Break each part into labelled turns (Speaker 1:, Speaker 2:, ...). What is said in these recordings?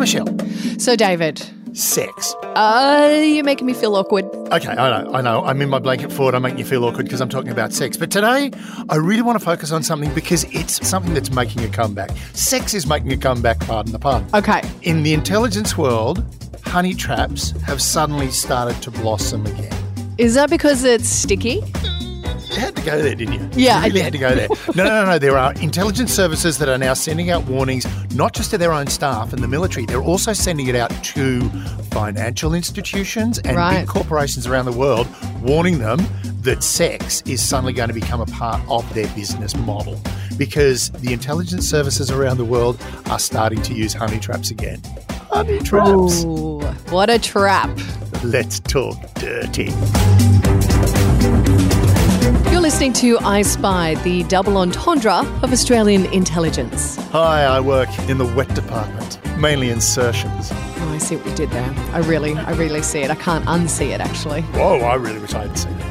Speaker 1: Michelle.
Speaker 2: So, David,
Speaker 1: Sex.
Speaker 2: uh, you're making me feel awkward.
Speaker 1: Okay, I know, I know. I'm in my blanket fort. I'm making you feel awkward because I'm talking about sex. But today, I really want to focus on something because it's something that's making a comeback. Sex is making a comeback, pardon the pun.
Speaker 2: Okay.
Speaker 1: In the intelligence world, honey traps have suddenly started to blossom again.
Speaker 2: Is that because it's sticky?
Speaker 1: You had to go there, didn't you?
Speaker 2: Yeah,
Speaker 1: you really
Speaker 2: did.
Speaker 1: had to go there. No, no, no, no. There are intelligence services that are now sending out warnings, not just to their own staff and the military. They're also sending it out to financial institutions and
Speaker 2: Right.
Speaker 1: big corporations around the world, warning them that sex is suddenly going to become a part of their business model because the intelligence services around the world are starting to use honey traps again. Honey traps.
Speaker 2: Ooh, what a trap.
Speaker 1: Let's talk dirty.
Speaker 2: Listening to I Spy, the double entendre of Australian intelligence.
Speaker 1: Hi, I work in the wet department, mainly insertions.
Speaker 2: Oh, I see what you did there. I really, I really see it. I can't unsee it, actually.
Speaker 1: Whoa, I really wish I had seen it.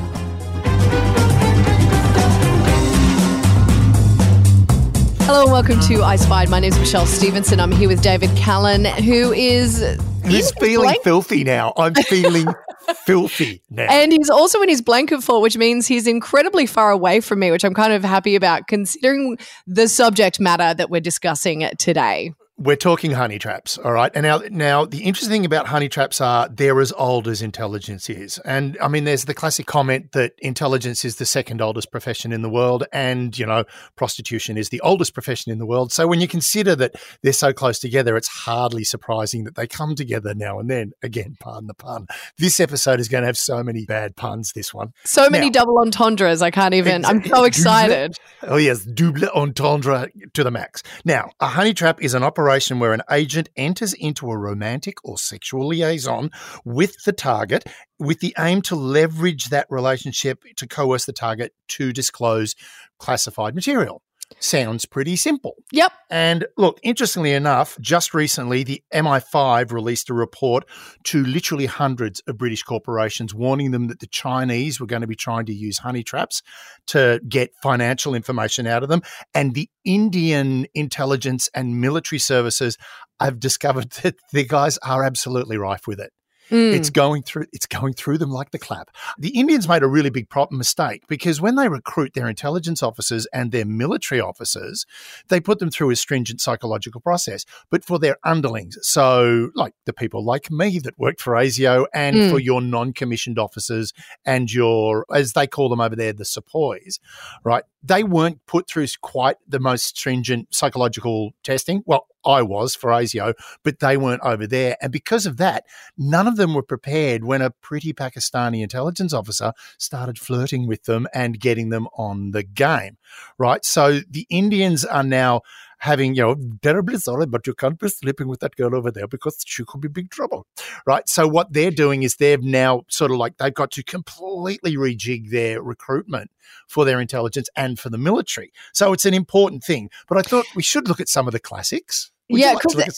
Speaker 2: Hello and welcome to I Spied. My name is Michelle Stevenson. I'm here with David Callan, who is.
Speaker 1: He's feeling
Speaker 2: blank-
Speaker 1: filthy now. I'm feeling filthy now.
Speaker 2: And he's also in his blanket fort, which means he's incredibly far away from me, which I'm kind of happy about considering the subject matter that we're discussing today.
Speaker 1: We're talking honey traps, all right? And now, now the interesting thing about honey traps are they're as old as intelligence is. And I mean, there's the classic comment that intelligence is the second oldest profession in the world, and you know, prostitution is the oldest profession in the world. So when you consider that they're so close together, it's hardly surprising that they come together now and then. Again, pardon the pun. This episode is going to have so many bad puns. This one.
Speaker 2: So many
Speaker 1: Now-
Speaker 2: double entendres. I can't even. I'm so excited.
Speaker 1: Oh, yes, double entendre to the max. Now, a honey trap is an operation where an agent enters into a romantic or sexual liaison with the target with the aim to leverage that relationship to coerce the target to disclose classified material. Sounds pretty simple.
Speaker 2: Yep.
Speaker 1: And look, interestingly enough, just recently, the MI5 released a report to literally hundreds of British corporations warning them that the Chinese were going to be trying to use honey traps to get financial information out of them. And the Indian intelligence and military services have discovered that the guys are absolutely rife with it.
Speaker 2: Mm.
Speaker 1: It's going through it's going through them like the clap. The Indians made a really big prop mistake because when they recruit their intelligence officers and their military officers, they put them through a stringent psychological process. But for their underlings, so like the people like me that worked for ASIO and
Speaker 2: Mm.
Speaker 1: for your non-commissioned officers and your as they call them over there, the sepoys, right? They weren't put through quite the most stringent psychological testing. Well, I was for ASIO, but they weren't over there. And because of that, none of them were prepared when a pretty Pakistani intelligence officer started flirting with them and getting them on the game, right? So the Indians are now having, you know, terribly sorry, but you can't be sleeping with that girl over there because she could be big trouble, right? So what they're doing is they've now sort of like they've got to completely rejig their recruitment for their intelligence and for the military. So it's an important thing. But I thought we should look at some of the classics. Would
Speaker 2: Yeah,
Speaker 1: like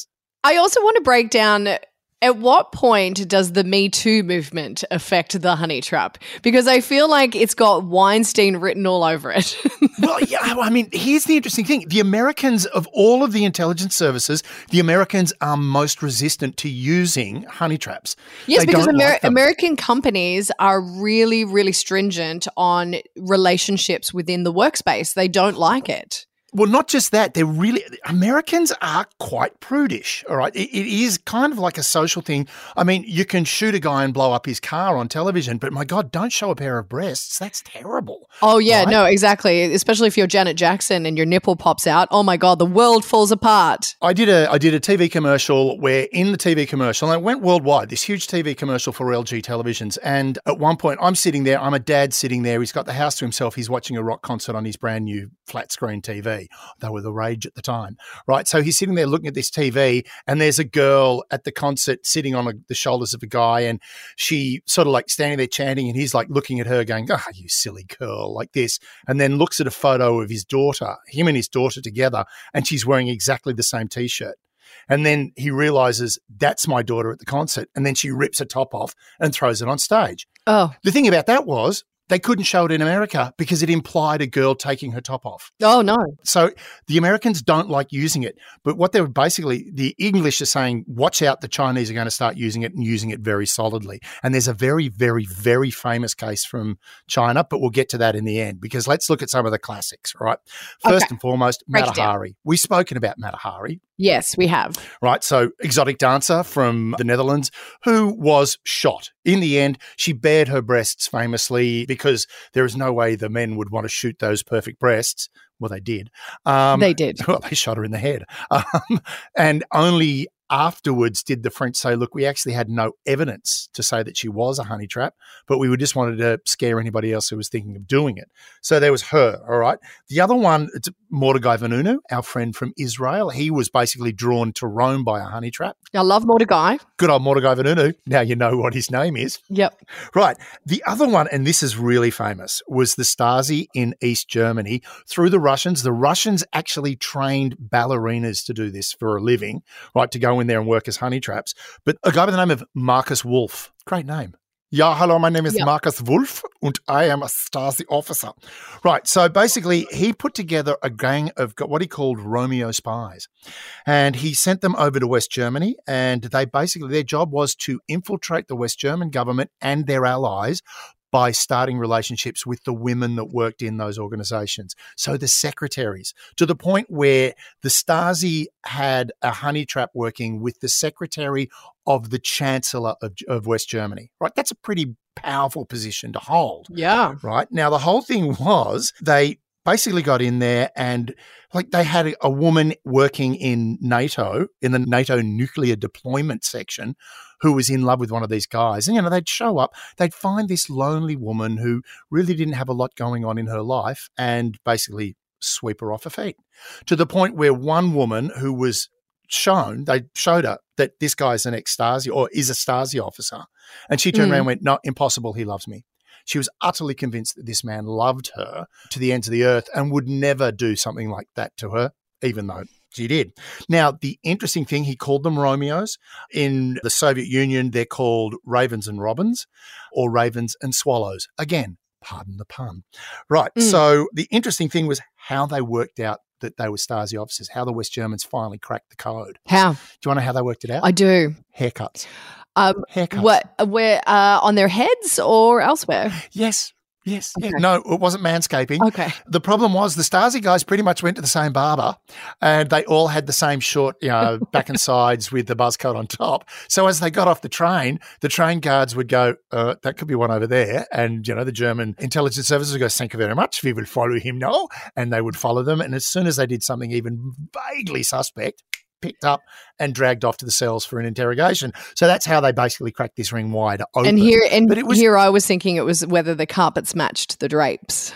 Speaker 2: I also want to break down at what point does the Me Too movement affect the honey trap? Because I feel like it's got Weinstein written all over it.
Speaker 1: well, yeah, I mean, here's the interesting thing. The Americans, of all of the intelligence services, the Americans are most resistant to using honey traps.
Speaker 2: yes,
Speaker 1: They
Speaker 2: because Amer-
Speaker 1: like.
Speaker 2: American companies are really, really stringent on relationships within the workspace. They don't like it.
Speaker 1: Well, not just that, they're really, Americans are quite prudish, all right? It, it is kind of like a social thing. I mean, you can shoot a guy and blow up his car on television, but my God, don't show a pair of breasts. That's terrible.
Speaker 2: Oh yeah,
Speaker 1: Right?
Speaker 2: no, exactly. Especially if you're Janet Jackson and your nipple pops out. Oh my god, the world falls apart.
Speaker 1: I did a I did a TV commercial where in the TV commercial, and it went worldwide, this huge TV commercial for LG televisions. And at one point I'm sitting there, I'm a dad sitting there, he's got the house to himself, he's watching a rock concert on his brand new flat screen TV. They were the rage at the time. Right. So he's sitting there looking at this TV, and there's a girl at the concert sitting on a, the shoulders of a guy, and she sort of like standing there chanting, and he's like looking at her, going, Oh, you silly girl, like this. And then looks at a photo of his daughter, him and his daughter together, and she's wearing exactly the same t shirt. And then he realizes that's my daughter at the concert. And then she rips her top off and throws it on stage.
Speaker 2: Oh,
Speaker 1: The thing about that was they couldn't show it in America because it implied a girl taking her top off.
Speaker 2: Oh no.
Speaker 1: So the Americans don't like using it. But what they're basically, the English are saying, watch out, the Chinese are going to start using it and using it very solidly. And there's a very, very, very famous case from China, but we'll get to that in the end because let's look at some of the classics, right? First
Speaker 2: Okay.
Speaker 1: and foremost.
Speaker 2: Mata
Speaker 1: Hari. We've spoken about Mata Hari
Speaker 2: Yes, we have.
Speaker 1: right? So, exotic dancer from the Netherlands who was shot. In the end, she bared her breasts famously because there is no way the men would want to shoot those perfect breasts. Well, they did. Um,
Speaker 2: they did.
Speaker 1: well, they shot her in the head. Um, and only afterwards did the French say, look, we actually had no evidence to say that she was a honey trap, but we just wanted to scare anybody else who was thinking of doing it. So there was her, all right. The other one, it's Mordecai Vanunu, our friend from Israel. He was basically drawn to Rome by a honey trap.
Speaker 2: I love Mordecai.
Speaker 1: Good old Mordecai Vanunu. Now you know what his name is.
Speaker 2: Yep.
Speaker 1: Right. The other one, and this is really famous, was the Stasi in East Germany through the Russians. The Russians actually trained ballerinas to do this for a living, right? To go in there and work as honey traps. But a guy by the name of Markus Wolf, great name. Yeah, hello, my name is
Speaker 2: Yeah.
Speaker 1: Markus Wolf and I am a Stasi officer. Right. So basically, he put together a gang of what he called Romeo spies and he sent them over to West Germany. And they basically, their job was to infiltrate the West German government and their allies by starting relationships with the women that worked in those organizations. So the secretaries, to the point where the Stasi had a honey trap working with the secretary of the Chancellor of, of West Germany, right? That's a pretty powerful position to hold
Speaker 2: Yeah.
Speaker 1: right? Now, the whole thing was they basically got in there and like they had a woman working in NATO, in the NATO nuclear deployment section, who was in love with one of these guys. And, you know, they'd show up, they'd find this lonely woman who really didn't have a lot going on in her life and basically sweep her off her feet to the point where one woman who was shown, they showed her that this guy's an ex Stasi or is a Stasi officer. And she turned
Speaker 2: Mm.
Speaker 1: around and went, No, impossible. He loves me. She was utterly convinced that this man loved her to the ends of the earth and would never do something like that to her, even though she did. Now, the interesting thing, he called them Romeos. In the Soviet Union, they're called ravens and robins or ravens and swallows. Again, pardon the pun. Right.
Speaker 2: Mm.
Speaker 1: So the interesting thing was how they worked out that they were Stasi officers, how the West Germans finally cracked the code.
Speaker 2: How?
Speaker 1: Do you want to know how they worked it out?
Speaker 2: I do.
Speaker 1: Haircuts.
Speaker 2: Um,
Speaker 1: Haircuts.
Speaker 2: what? Where? Uh, on their heads or elsewhere?
Speaker 1: Yes. Yes. yeah. No, it wasn't manscaping.
Speaker 2: Okay.
Speaker 1: The problem was the Stasi guys pretty much went to the same barber and they all had the same short, you know, back and sides with the buzz cut on top. So as they got off the train, the train guards would go, uh, that could be one over there. And, you know, the German intelligence services would go, thank you very much. We will follow him now. And they would follow them. And as soon as they did something even vaguely suspect, picked up and dragged off to the cells for an interrogation. So that's how they basically cracked this ring wide open.
Speaker 2: And here, and
Speaker 1: But it was-
Speaker 2: here, I was thinking it was whether the carpets matched the drapes.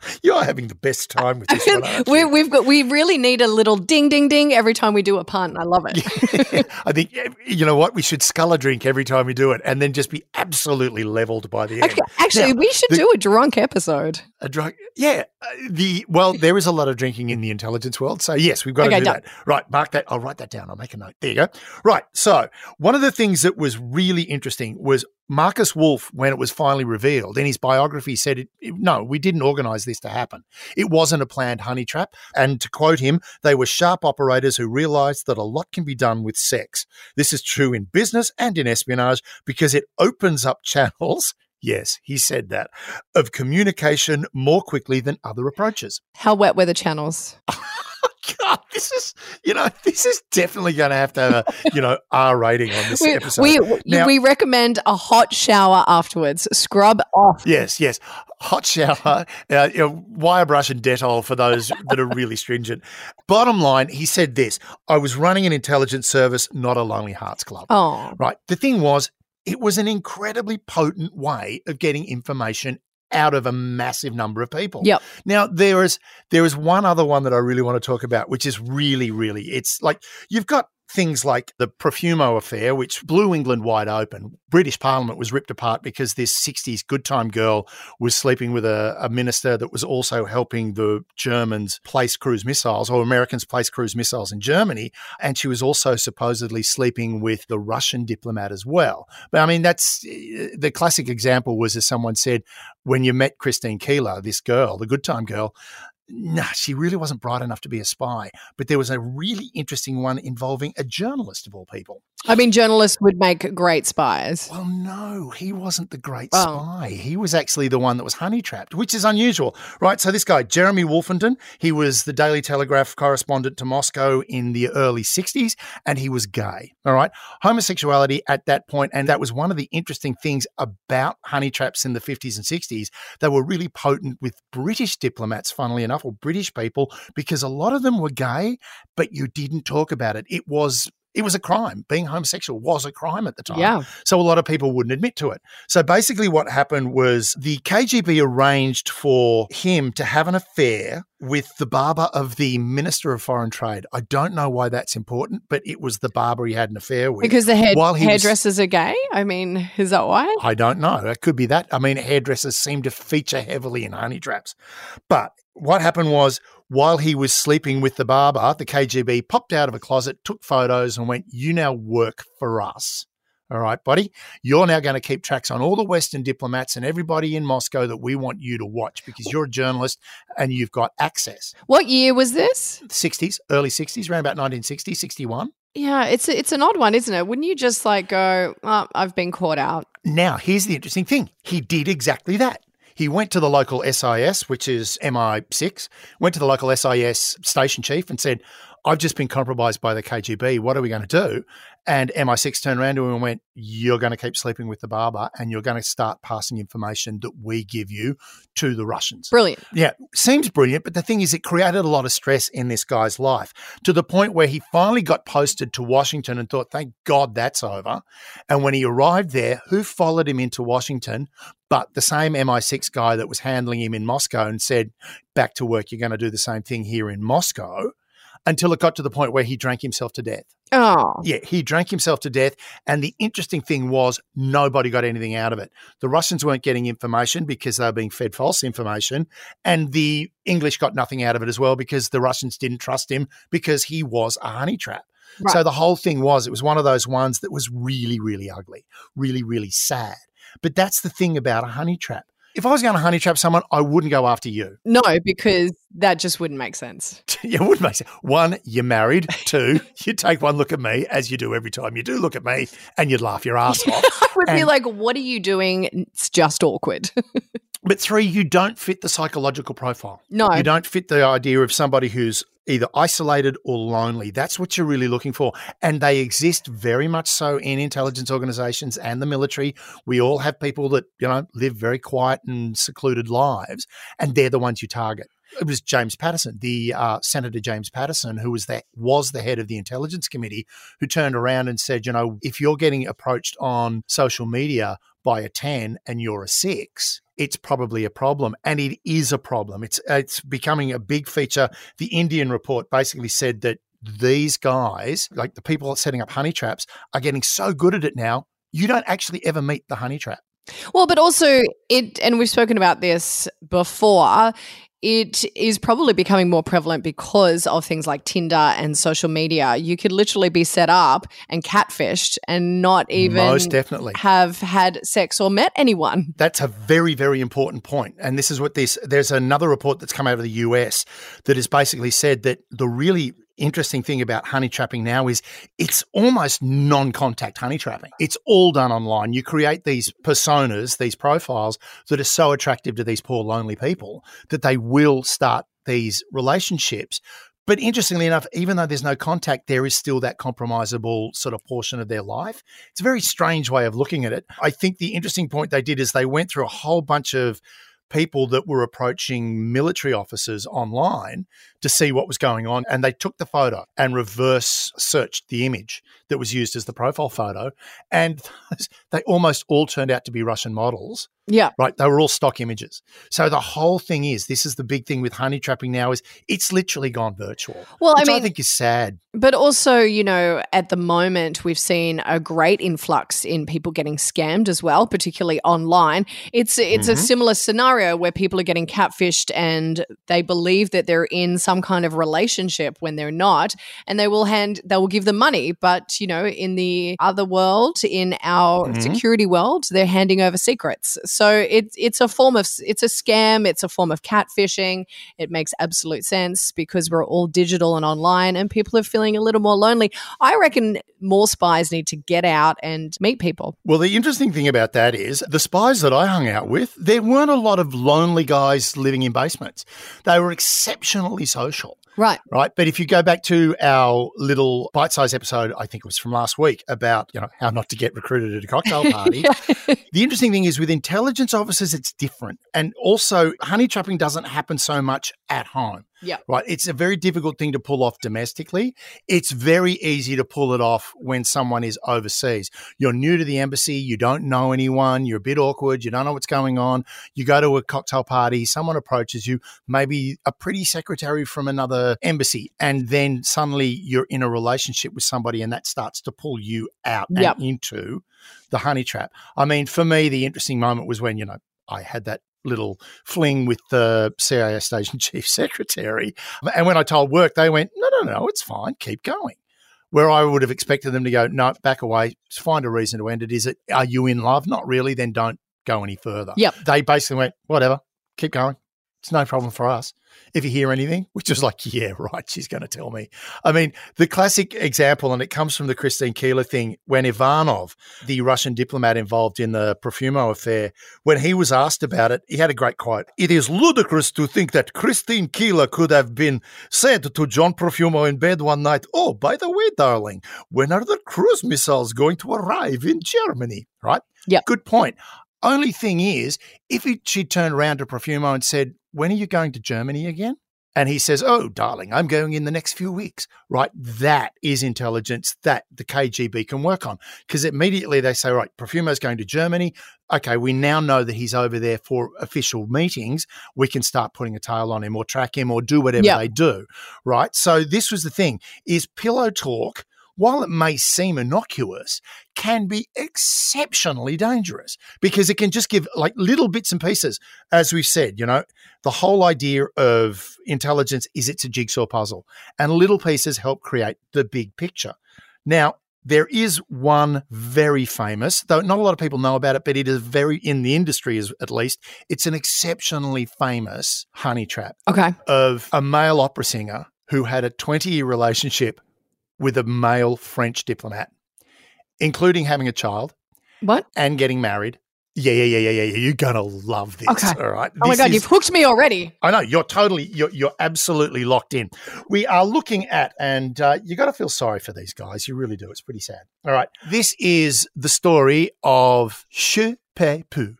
Speaker 1: You're having the best time with this one,
Speaker 2: we, we've got. We really need a little ding, ding, ding every time we do a pun. I love it.
Speaker 1: I think you know what we should scull a drink every time we do it, and then just be absolutely leveled by the end.
Speaker 2: Actually, actually
Speaker 1: Now,
Speaker 2: we should
Speaker 1: the-
Speaker 2: do a drunk episode.
Speaker 1: A drunk, yeah. uh, The well, there is a lot of drinking in the intelligence world, so yes, we've got to do
Speaker 2: done.
Speaker 1: that. Right, mark that. I'll write that down. I'll make a note. There you go. Right. So one of the things that was really interesting was Markus Wolf, when it was finally revealed in his biography, said, "No, we didn't organize this to happen. It wasn't a planned honey trap." And to quote him, they were sharp operators who realized that a lot can be done with sex. This is true in business and in espionage because it opens up channels. Yes, he said that of communication more quickly than other approaches.
Speaker 2: How wet were the channels?
Speaker 1: God, this is you know this is definitely going to have to have a you know R rating on this
Speaker 2: We,
Speaker 1: episode.
Speaker 2: we, we-
Speaker 1: Now-
Speaker 2: we recommend a hot shower afterwards. Scrub off.
Speaker 1: Yes, yes. Hot shower, uh, you know, wire brush and Dettol for those that are really stringent. Bottom line, he said this I was running an intelligence service, not a Lonely Hearts Club.
Speaker 2: Oh,
Speaker 1: Right. The thing was, it was an incredibly potent way of getting information out of a massive number of people.
Speaker 2: Yep.
Speaker 1: Now there is there is one other one that I really want to talk about, which is really, really it's like you've got things like the Profumo affair, which blew England wide open. British Parliament was ripped apart because this 60s good time girl was sleeping with a, a minister that was also helping the Germans place cruise missiles or Americans place cruise missiles in Germany. And she was also supposedly sleeping with the Russian diplomat as well. But I mean, that's eh, the classic example was as someone said, when you met Christine Keeler, this girl, the good time girl, nah, she really wasn't bright enough to be a spy. But there was a really interesting one involving a journalist of all people.
Speaker 2: I mean, journalists would make great spies.
Speaker 1: Well, no, he wasn't the great oh. spy. He was actually the one that was honey trapped, which is unusual, right? So this guy, Jeremy Wolfenden, he was the Daily Telegraph correspondent to Moscow in the early 60s, and he was gay, all right? Homosexuality at that point, and that was one of the interesting things about honey traps in the 50s and 60s. They were really potent with British diplomats, funnily enough, or British people, because a lot of them were gay, but you didn't talk about it. It was it was a crime. Being homosexual was a crime at the time.
Speaker 2: Yeah.
Speaker 1: So a lot of people wouldn't admit to it. So basically, what happened was the KGB arranged for him to have an affair with the barber of the Minister of Foreign Trade. I don't know why that's important, but it was the barber he had an affair with.
Speaker 2: Because the hair- hairdressers was, are gay? I mean, is that why?
Speaker 1: I don't know. It could be that. I mean, hairdressers seem to feature heavily in honey traps. But what happened was while he was sleeping with the barber, the KGB popped out of a closet, took photos, and went, You now work for us. All right, buddy. You're now going to keep tracks on all the Western diplomats and everybody in Moscow that we want you to watch because you're a journalist and you've got access.
Speaker 2: What year was this?
Speaker 1: 60s, early 60s, around about 1960, 61.
Speaker 2: Yeah, it's a, it's an odd one, isn't it? Wouldn't you just like go, oh, I've been caught out?
Speaker 1: Now, here's the interesting thing. He did exactly that. He went to the local SIS, which is MI6, went to the local SIS station chief and said, I've just been compromised by the KGB. What are we going to do? And MI6 turned around to him and went, You're going to keep sleeping with the barber and you're going to start passing information that we give you to the Russians.
Speaker 2: Brilliant.
Speaker 1: Yeah, seems brilliant. But the thing is, it created a lot of stress in this guy's life to the point where he finally got posted to Washington and thought, Thank God that's over. And when he arrived there, who followed him into Washington? But the same MI6 guy that was handling him in Moscow and said, Back to work, you're going to do the same thing here in Moscow until it got to the point where he drank himself to death.
Speaker 2: Oh.
Speaker 1: Yeah, he drank himself to death. And the interesting thing was, nobody got anything out of it. The Russians weren't getting information because they were being fed false information. And the English got nothing out of it as well because the Russians didn't trust him because he was a honey trap. Right. So the whole thing was, it was one of those ones that was really, really ugly, really, really sad. But that's the thing about a honey trap. If I was going to honey trap someone, I wouldn't go after you.
Speaker 2: No, because that just wouldn't make sense.
Speaker 1: yeah, it wouldn't make sense. One, you're married. Two, you take one look at me, as you do every time you do look at me, and you'd laugh your ass off.
Speaker 2: I would and, be like, what are you doing? It's just awkward.
Speaker 1: but three, you don't fit the psychological profile.
Speaker 2: No.
Speaker 1: You don't fit the idea of somebody who's either isolated or lonely. That's what you're really looking for. And they exist very much so in intelligence organizations and the military. We all have people that, you know, live very quiet and secluded lives, and they're the ones you target. It was James Paterson, the uh, Senator James Paterson, who was the was the head of the Intelligence Committee, who turned around and said, you know, if you're getting approached on social media by a 10 and you're a 6, it's probably a problem. And it is a problem. It's, uh, it's becoming a big feature. The Indian report basically said that these guys, like the people setting up honey traps, are getting so good at it now, you don't actually ever meet the honey trap.
Speaker 2: Well, but also it, and we've spoken about this before, it is probably becoming more prevalent because of things like Tinder and social media. You could literally be set up and catfished and not even
Speaker 1: most definitely
Speaker 2: have had sex or met anyone.
Speaker 1: That's a very, very important point. And this is what this there's another report that's come out of the US that has basically said that the really interesting thing about honey trapping now is it's almost non contact honey trapping. It's all done online. You create these personas, these profiles that are so attractive to these poor, lonely people that they will start these relationships. But interestingly enough, even though there's no contact, there is still that compromisable sort of portion of their life. It's a very strange way of looking at it. I think the interesting point they did is they went through a whole bunch of people that were approaching military officers online to see what was going on. And they took the photo and reverse searched the image. that was used as the profile photo. And they almost all turned out to be Russian models.
Speaker 2: Yeah.
Speaker 1: Right. They were all stock images. So the whole thing is this is the big thing with honey trapping now is it's literally gone virtual.
Speaker 2: Well, I
Speaker 1: which I,
Speaker 2: mean-
Speaker 1: think is sad.
Speaker 2: But also, you know, at the moment, we've seen a great influx in people getting scammed as well, particularly online. It's it's a
Speaker 1: Mhm.
Speaker 2: similar scenario where people are getting catfished and they believe that they're in some kind of relationship when they're not, and they will hand they will give them money. But you know, in the other world, in our
Speaker 1: Mhm.
Speaker 2: security world, they're handing over secrets. So it's it's a form of it's a scam. It's a form of catfishing. It makes absolute sense because we're all digital and online, and people are feeling a little more lonely. I reckon more spies need to get out and meet people.
Speaker 1: Well, the interesting thing about that is the spies that I hung out with, there weren't a lot of lonely guys living in basements. They were exceptionally social.
Speaker 2: Right.
Speaker 1: right? But if you go back to our little bite-sized episode, I think it was from last week about you know how not to get recruited at a cocktail party. the interesting thing is with intelligence officers, it's different, and also honey trapping doesn't happen so much at home.
Speaker 2: Yeah.
Speaker 1: Right. It's a very difficult thing to pull off domestically. It's very easy to pull it off when someone is overseas. You're new to the embassy, you don't know anyone, you're a bit awkward, you don't know what's going on. You go to a cocktail party, someone approaches you, maybe a pretty secretary from another embassy, and then suddenly you're in a relationship with somebody and that starts to pull you out
Speaker 2: Yep.
Speaker 1: and into the honey trap. I mean, for me, the interesting moment was when, you know, I had that little fling with the CIA station chief secretary. And when I told work, they went, no, no, no, it's fine. Keep going. Where I would have expected them to go, no, back away, find a reason to end it. Is it, are you in love? Not really. Then don't go any further.
Speaker 2: Yep.
Speaker 1: They basically went, whatever, keep going. It's no problem for us. If you hear anything, which is like, yeah, right, she's going to tell me. I mean, the classic example, and it comes from the Christine Keeler thing, when Ivanov, the Russian diplomat involved in the Profumo affair, when he was asked about it, he had a great quote. It is ludicrous to think that Christine Keeler could have been said to John Profumo in bed one night, Oh, by the way, darling, when are the cruise missiles going to arrive in Germany? Right?
Speaker 2: Yep.
Speaker 1: Good point. Only thing is, if it, she turned around to Profumo and said, When are you going to Germany again? And he says, Oh, darling, I'm going in the next few weeks. Right. That is intelligence that the KGB can work on. Because immediately they say, Right, Profumo's going to Germany. Okay, we now know that he's over there for official meetings. We can start putting a tail on him or track him or do whatever
Speaker 2: Yep.
Speaker 1: they do. Right. So this was the thing is pillow talk, while it may seem innocuous, can be exceptionally dangerous because it can just give like little bits and pieces. As we've said, you know, the whole idea of intelligence is it's a jigsaw puzzle and little pieces help create the big picture. Now, there is one very famous, though not a lot of people know about it, but it is very in the industry is at least, it's an exceptionally famous honey trap
Speaker 2: Okay.
Speaker 1: of a male opera singer who had a 20 year relationship with a male French diplomat, including having a child
Speaker 2: What?
Speaker 1: and getting married. Yeah, yeah, yeah, yeah, yeah. yeah. You're gonna love this.
Speaker 2: Okay.
Speaker 1: All right.
Speaker 2: Oh my god,
Speaker 1: is-
Speaker 2: you've hooked me already.
Speaker 1: I know you're totally, you're, you're absolutely locked in. We are looking at, and uh, you got to feel sorry for these guys. You really do. It's pretty sad. All right. This is the story of Shi Pei Pu.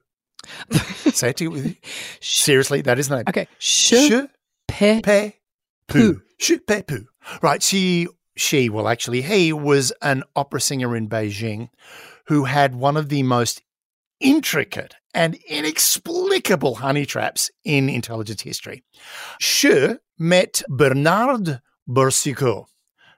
Speaker 1: Say it to you. Seriously, that is the name.
Speaker 2: Okay. Je
Speaker 1: Je
Speaker 2: peux.
Speaker 1: Pe
Speaker 2: Poo.
Speaker 1: Poo. Je Pe Poo. Right. She, she, well, actually, he was an opera singer in Beijing who had one of the most intricate and inexplicable honey traps in intelligence history. She met Bernard Boursicot.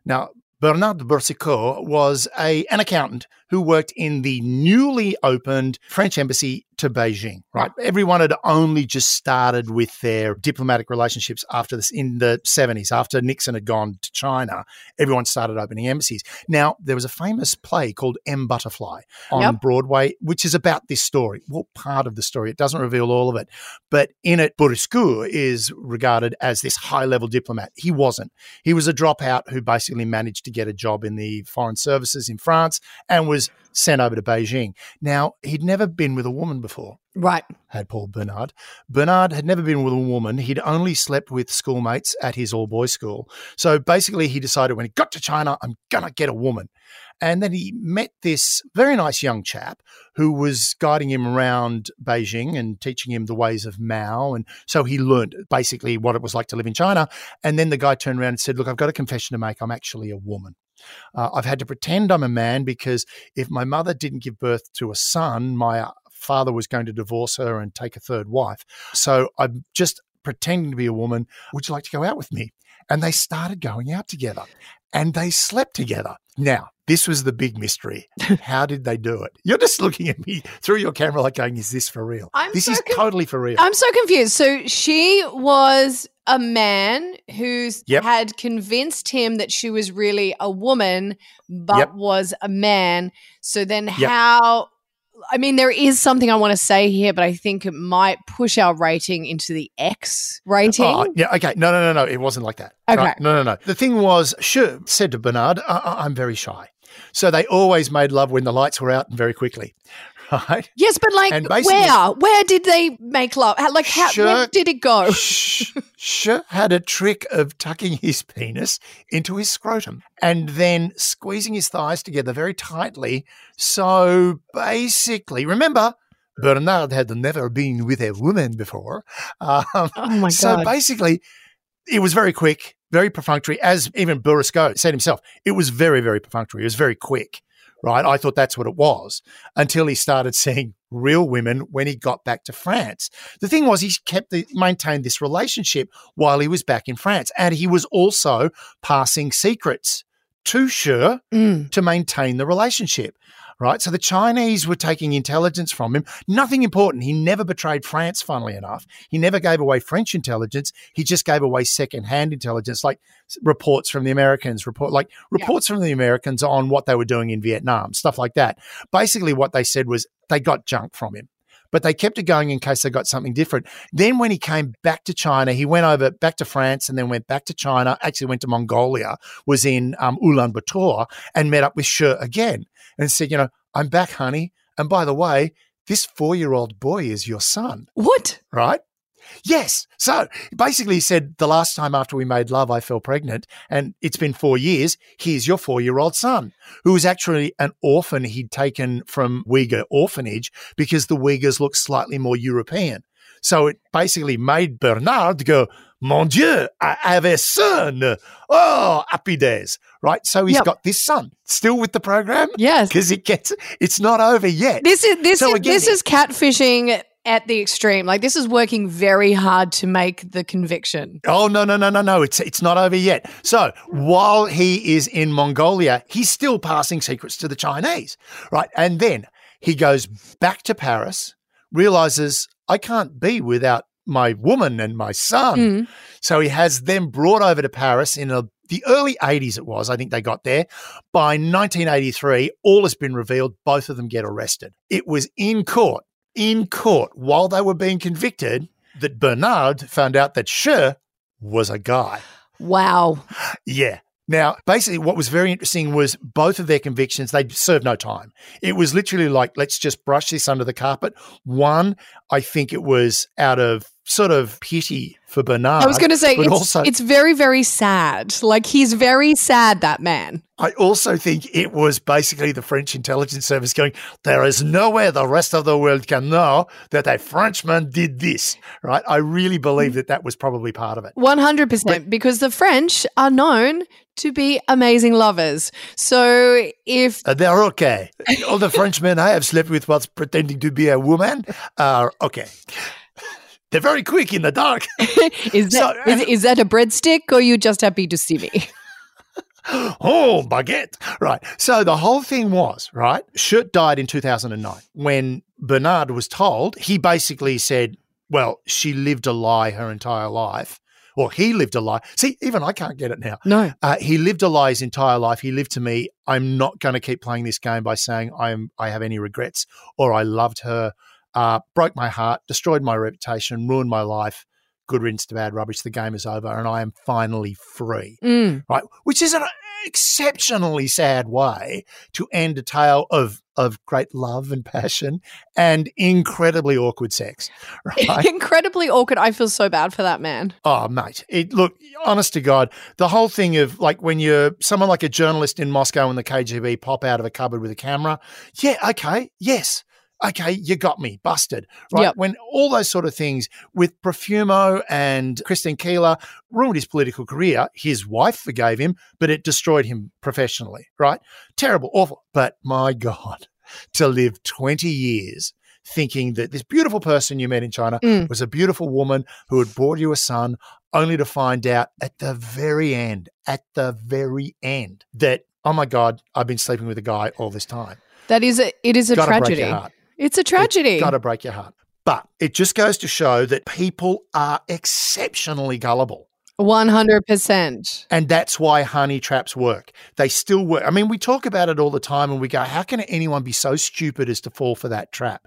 Speaker 1: Now, Bernard Boursicot was a, an accountant who worked in the newly opened French embassy to Beijing, right? Everyone had only just started with their diplomatic relationships after this in the 70s, after Nixon had gone to China. Everyone started opening embassies. Now, there was a famous play called M Butterfly on
Speaker 2: Yep.
Speaker 1: Broadway, which is about this story. Well, part of the story. It doesn't reveal all of it. But in it, Boursicot is regarded as this high level diplomat. He wasn't. He was a dropout who basically managed to get a job in the foreign services in France and was sent over to Beijing. Now, he'd never been with a woman before
Speaker 2: Right.
Speaker 1: had Paul Bernard. Bernard had never been with a woman. He'd only slept with schoolmates at his all boys school. So basically, he decided when he got to China, I'm going to get a woman. And then he met this very nice young chap who was guiding him around Beijing and teaching him the ways of Mao. And so he learned basically what it was like to live in China. And then the guy turned around and said, Look, I've got a confession to make. I'm actually a woman. Uh, I've had to pretend I'm a man because if my mother didn't give birth to a son, my father was going to divorce her and take a third wife. So I'm just pretending to be a woman. Would you like to go out with me? And they started going out together and they slept together. Now, this was the big mystery. How did they do it? You're just looking at me through your camera like going, is this for real?
Speaker 2: I'm
Speaker 1: this
Speaker 2: so
Speaker 1: is
Speaker 2: con-
Speaker 1: totally for real.
Speaker 2: I'm so confused. So she was a man who
Speaker 1: Yep.
Speaker 2: had convinced him that she was really a woman, but
Speaker 1: Yep.
Speaker 2: was a man. So then
Speaker 1: Yep.
Speaker 2: how I mean, there is something I want to say here, but I think it might push our rating into the X rating.
Speaker 1: Oh, yeah, okay. No, no, no, no. It wasn't like that.
Speaker 2: Okay.
Speaker 1: Right? No, no, no. The thing was, sure, said to Bernard, I- I'm very shy. So they always made love when the lights were out and very quickly. Right?
Speaker 2: yes, but like, where? Where did they make love? Like, how, where did it go?
Speaker 1: Sh- had a trick of tucking his penis into his scrotum and then squeezing his thighs together very tightly. So basically, remember, Bernard had never been with a woman before. Um,
Speaker 2: Oh my God.
Speaker 1: so basically, it was very quick, very perfunctory. As even Bourasco said himself, it was very, very perfunctory. It was very quick, right? I thought that's what it was until he started seeing real women when he got back to France. The thing was, he kept the, maintained this relationship while he was back in France, and he was also passing secrets to Shi
Speaker 2: Mm.
Speaker 1: to maintain the relationship. Right. So the Chinese were taking intelligence from him. Nothing important. He never betrayed France, funnily enough. He never gave away French intelligence. He just gave away secondhand intelligence, like reports from the Americans, report like reports from the Americans on what they were doing in Vietnam, stuff like that. Basically, what they said was they got junk from him. But they kept it going in case they got something different. Then, when he came back to China, he went over back to France and then went back to China. Actually, went to Mongolia, was in um, Ulaanbaatar, and met up with Shi again and said, "You know, I'm back, honey. And by the way, this four-year-old boy is your son,
Speaker 2: What?
Speaker 1: right?" Yes. So basically, he said the last time after we made love, I fell pregnant, and it's been four years. Here's your four-year-old son, who was actually an orphan he'd taken from Uyghur orphanage because the Uyghurs look slightly more European. So it basically made Bernard go, Mon Dieu, I have a son. Oh, happy days. Right. So he's
Speaker 2: Yep.
Speaker 1: got this son still with the program
Speaker 2: Yes.
Speaker 1: because it gets, it's not over yet.
Speaker 2: This is this
Speaker 1: So
Speaker 2: is
Speaker 1: again-
Speaker 2: this is catfishing at the extreme. Like this is working very hard to make the conviction.
Speaker 1: Oh no no no no no! It's it's not over yet. So while he is in Mongolia, he's still passing secrets to the Chinese, right? And then he goes back to Paris, realizes I can't be without my woman and my son.
Speaker 2: Mm.
Speaker 1: So he has them brought over to Paris in a, the early 80s, it was. I think they got there. By 1983, all has been revealed. Both of them get arrested. It was in court, in court, while they were being convicted, that Bernard found out that Shi was a guy.
Speaker 2: Wow.
Speaker 1: Yeah. Now, basically, what was very interesting was both of their convictions, they served no time. It was literally like, let's just brush this under the carpet. One, I think it was out of sort of pity for Bernard.
Speaker 2: I was going to say
Speaker 1: but
Speaker 2: it's,
Speaker 1: also-
Speaker 2: it's very very sad. Like he's very sad that man.
Speaker 1: I also think it was basically the French intelligence service going, there is no way the rest of the world can know that a Frenchman did this, right? I really believe that that was probably part of it.
Speaker 2: 100% because the French are known to be amazing lovers. So if
Speaker 1: Uh, they're okay. All the Frenchmen I have slept with whilst pretending to be a woman are okay. They're very quick in the dark.
Speaker 2: is that,
Speaker 1: So-
Speaker 2: is, is that a breadstick or you just happy to see me?
Speaker 1: oh, baguette. Right. So the whole thing was, right? Shi died in 2009. When Bernard was told, he basically said, well, she lived a lie her entire life. Or he lived a lie. See, even I can't get it now.
Speaker 2: No.
Speaker 1: Uh, he lived a lie his entire life. He lived to me. I'm not going to keep playing this game by saying I'm I have any regrets or I loved her. Uh, broke my heart, destroyed my reputation, ruined my life. Good riddance to bad rubbish. The game is over, and I am finally free.
Speaker 2: Mm.
Speaker 1: Right, which is an exceptionally sad way to end a tale of of great love and passion and incredibly awkward sex. Right.
Speaker 2: Incredibly awkward. I feel so bad for that man.
Speaker 1: Oh, mate. It look, honest to God, the whole thing of like when you're someone like a journalist in Moscow and the KGB pop out of a cupboard with a camera. Yeah, okay, yes. Okay, you got me, busted. Right.
Speaker 2: Yep.
Speaker 1: When all those sort of things with Profumo and Christine Keeler ruined his political career, his wife forgave him, but it destroyed him professionally. Right. Terrible, awful. But my God, to live 20 years thinking that this beautiful person you met in China
Speaker 2: Mm.
Speaker 1: was a beautiful woman who had brought you a son, only to find out at the very end, at the very end, that, oh my God, I've been sleeping with a guy all this time.
Speaker 2: That is a it is a
Speaker 1: Gotta
Speaker 2: tragedy. It's a tragedy.
Speaker 1: Got to break your heart. But it just goes to show that people are exceptionally gullible.
Speaker 2: One hundred percent.
Speaker 1: And that's why honey traps work. They still work. I mean, we talk about it all the time and we go, how can anyone be so stupid as to fall for that trap?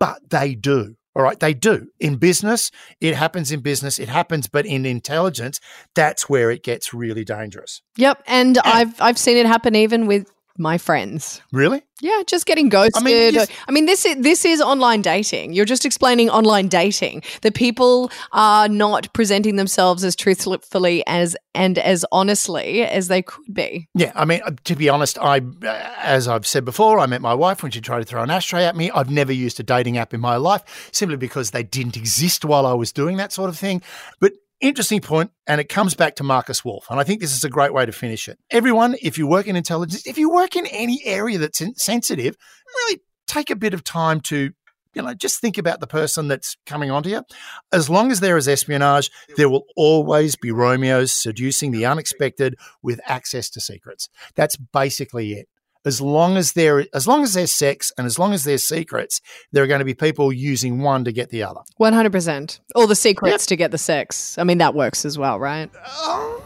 Speaker 1: But they do. All right, they do. In business, it happens in business, it happens, but in intelligence, that's where it gets really dangerous.
Speaker 2: Yep, and I've I've seen it happen even with my friends.
Speaker 1: Really?
Speaker 2: Yeah, just getting ghosted. I mean,
Speaker 1: yes-
Speaker 2: this is this is online dating. You're just explaining online dating. The people are not presenting themselves as truthfully as and as honestly as they could be.
Speaker 1: Yeah, I mean, uh, to be honest, I, uh, as I've said before, I met my wife when she tried to throw an ashtray at me. I've never used a dating app in my life simply because they didn't exist while I was doing that sort of thing. But interesting point, and it comes back to Markus Wolf, and I think this is a great way to finish it. Everyone, if you work in intelligence, if you work in any area that's sensitive, really take a bit of time to. You know, just think about the person that's coming onto you. As long as there is espionage, there will always be Romeos seducing the unexpected with access to secrets. That's basically it. As long as there, as long as there's sex and as long as there's secrets, there are going to be people using one to get the other.
Speaker 2: One hundred percent. All the secrets to get the sex. I mean, that works as well, right?
Speaker 1: Oh,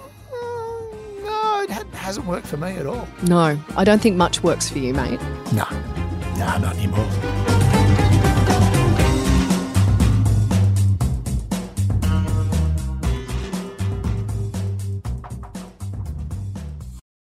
Speaker 1: no, it ha- hasn't worked for me at all.
Speaker 2: No, I don't think much works for you, mate.
Speaker 1: No, no, not anymore.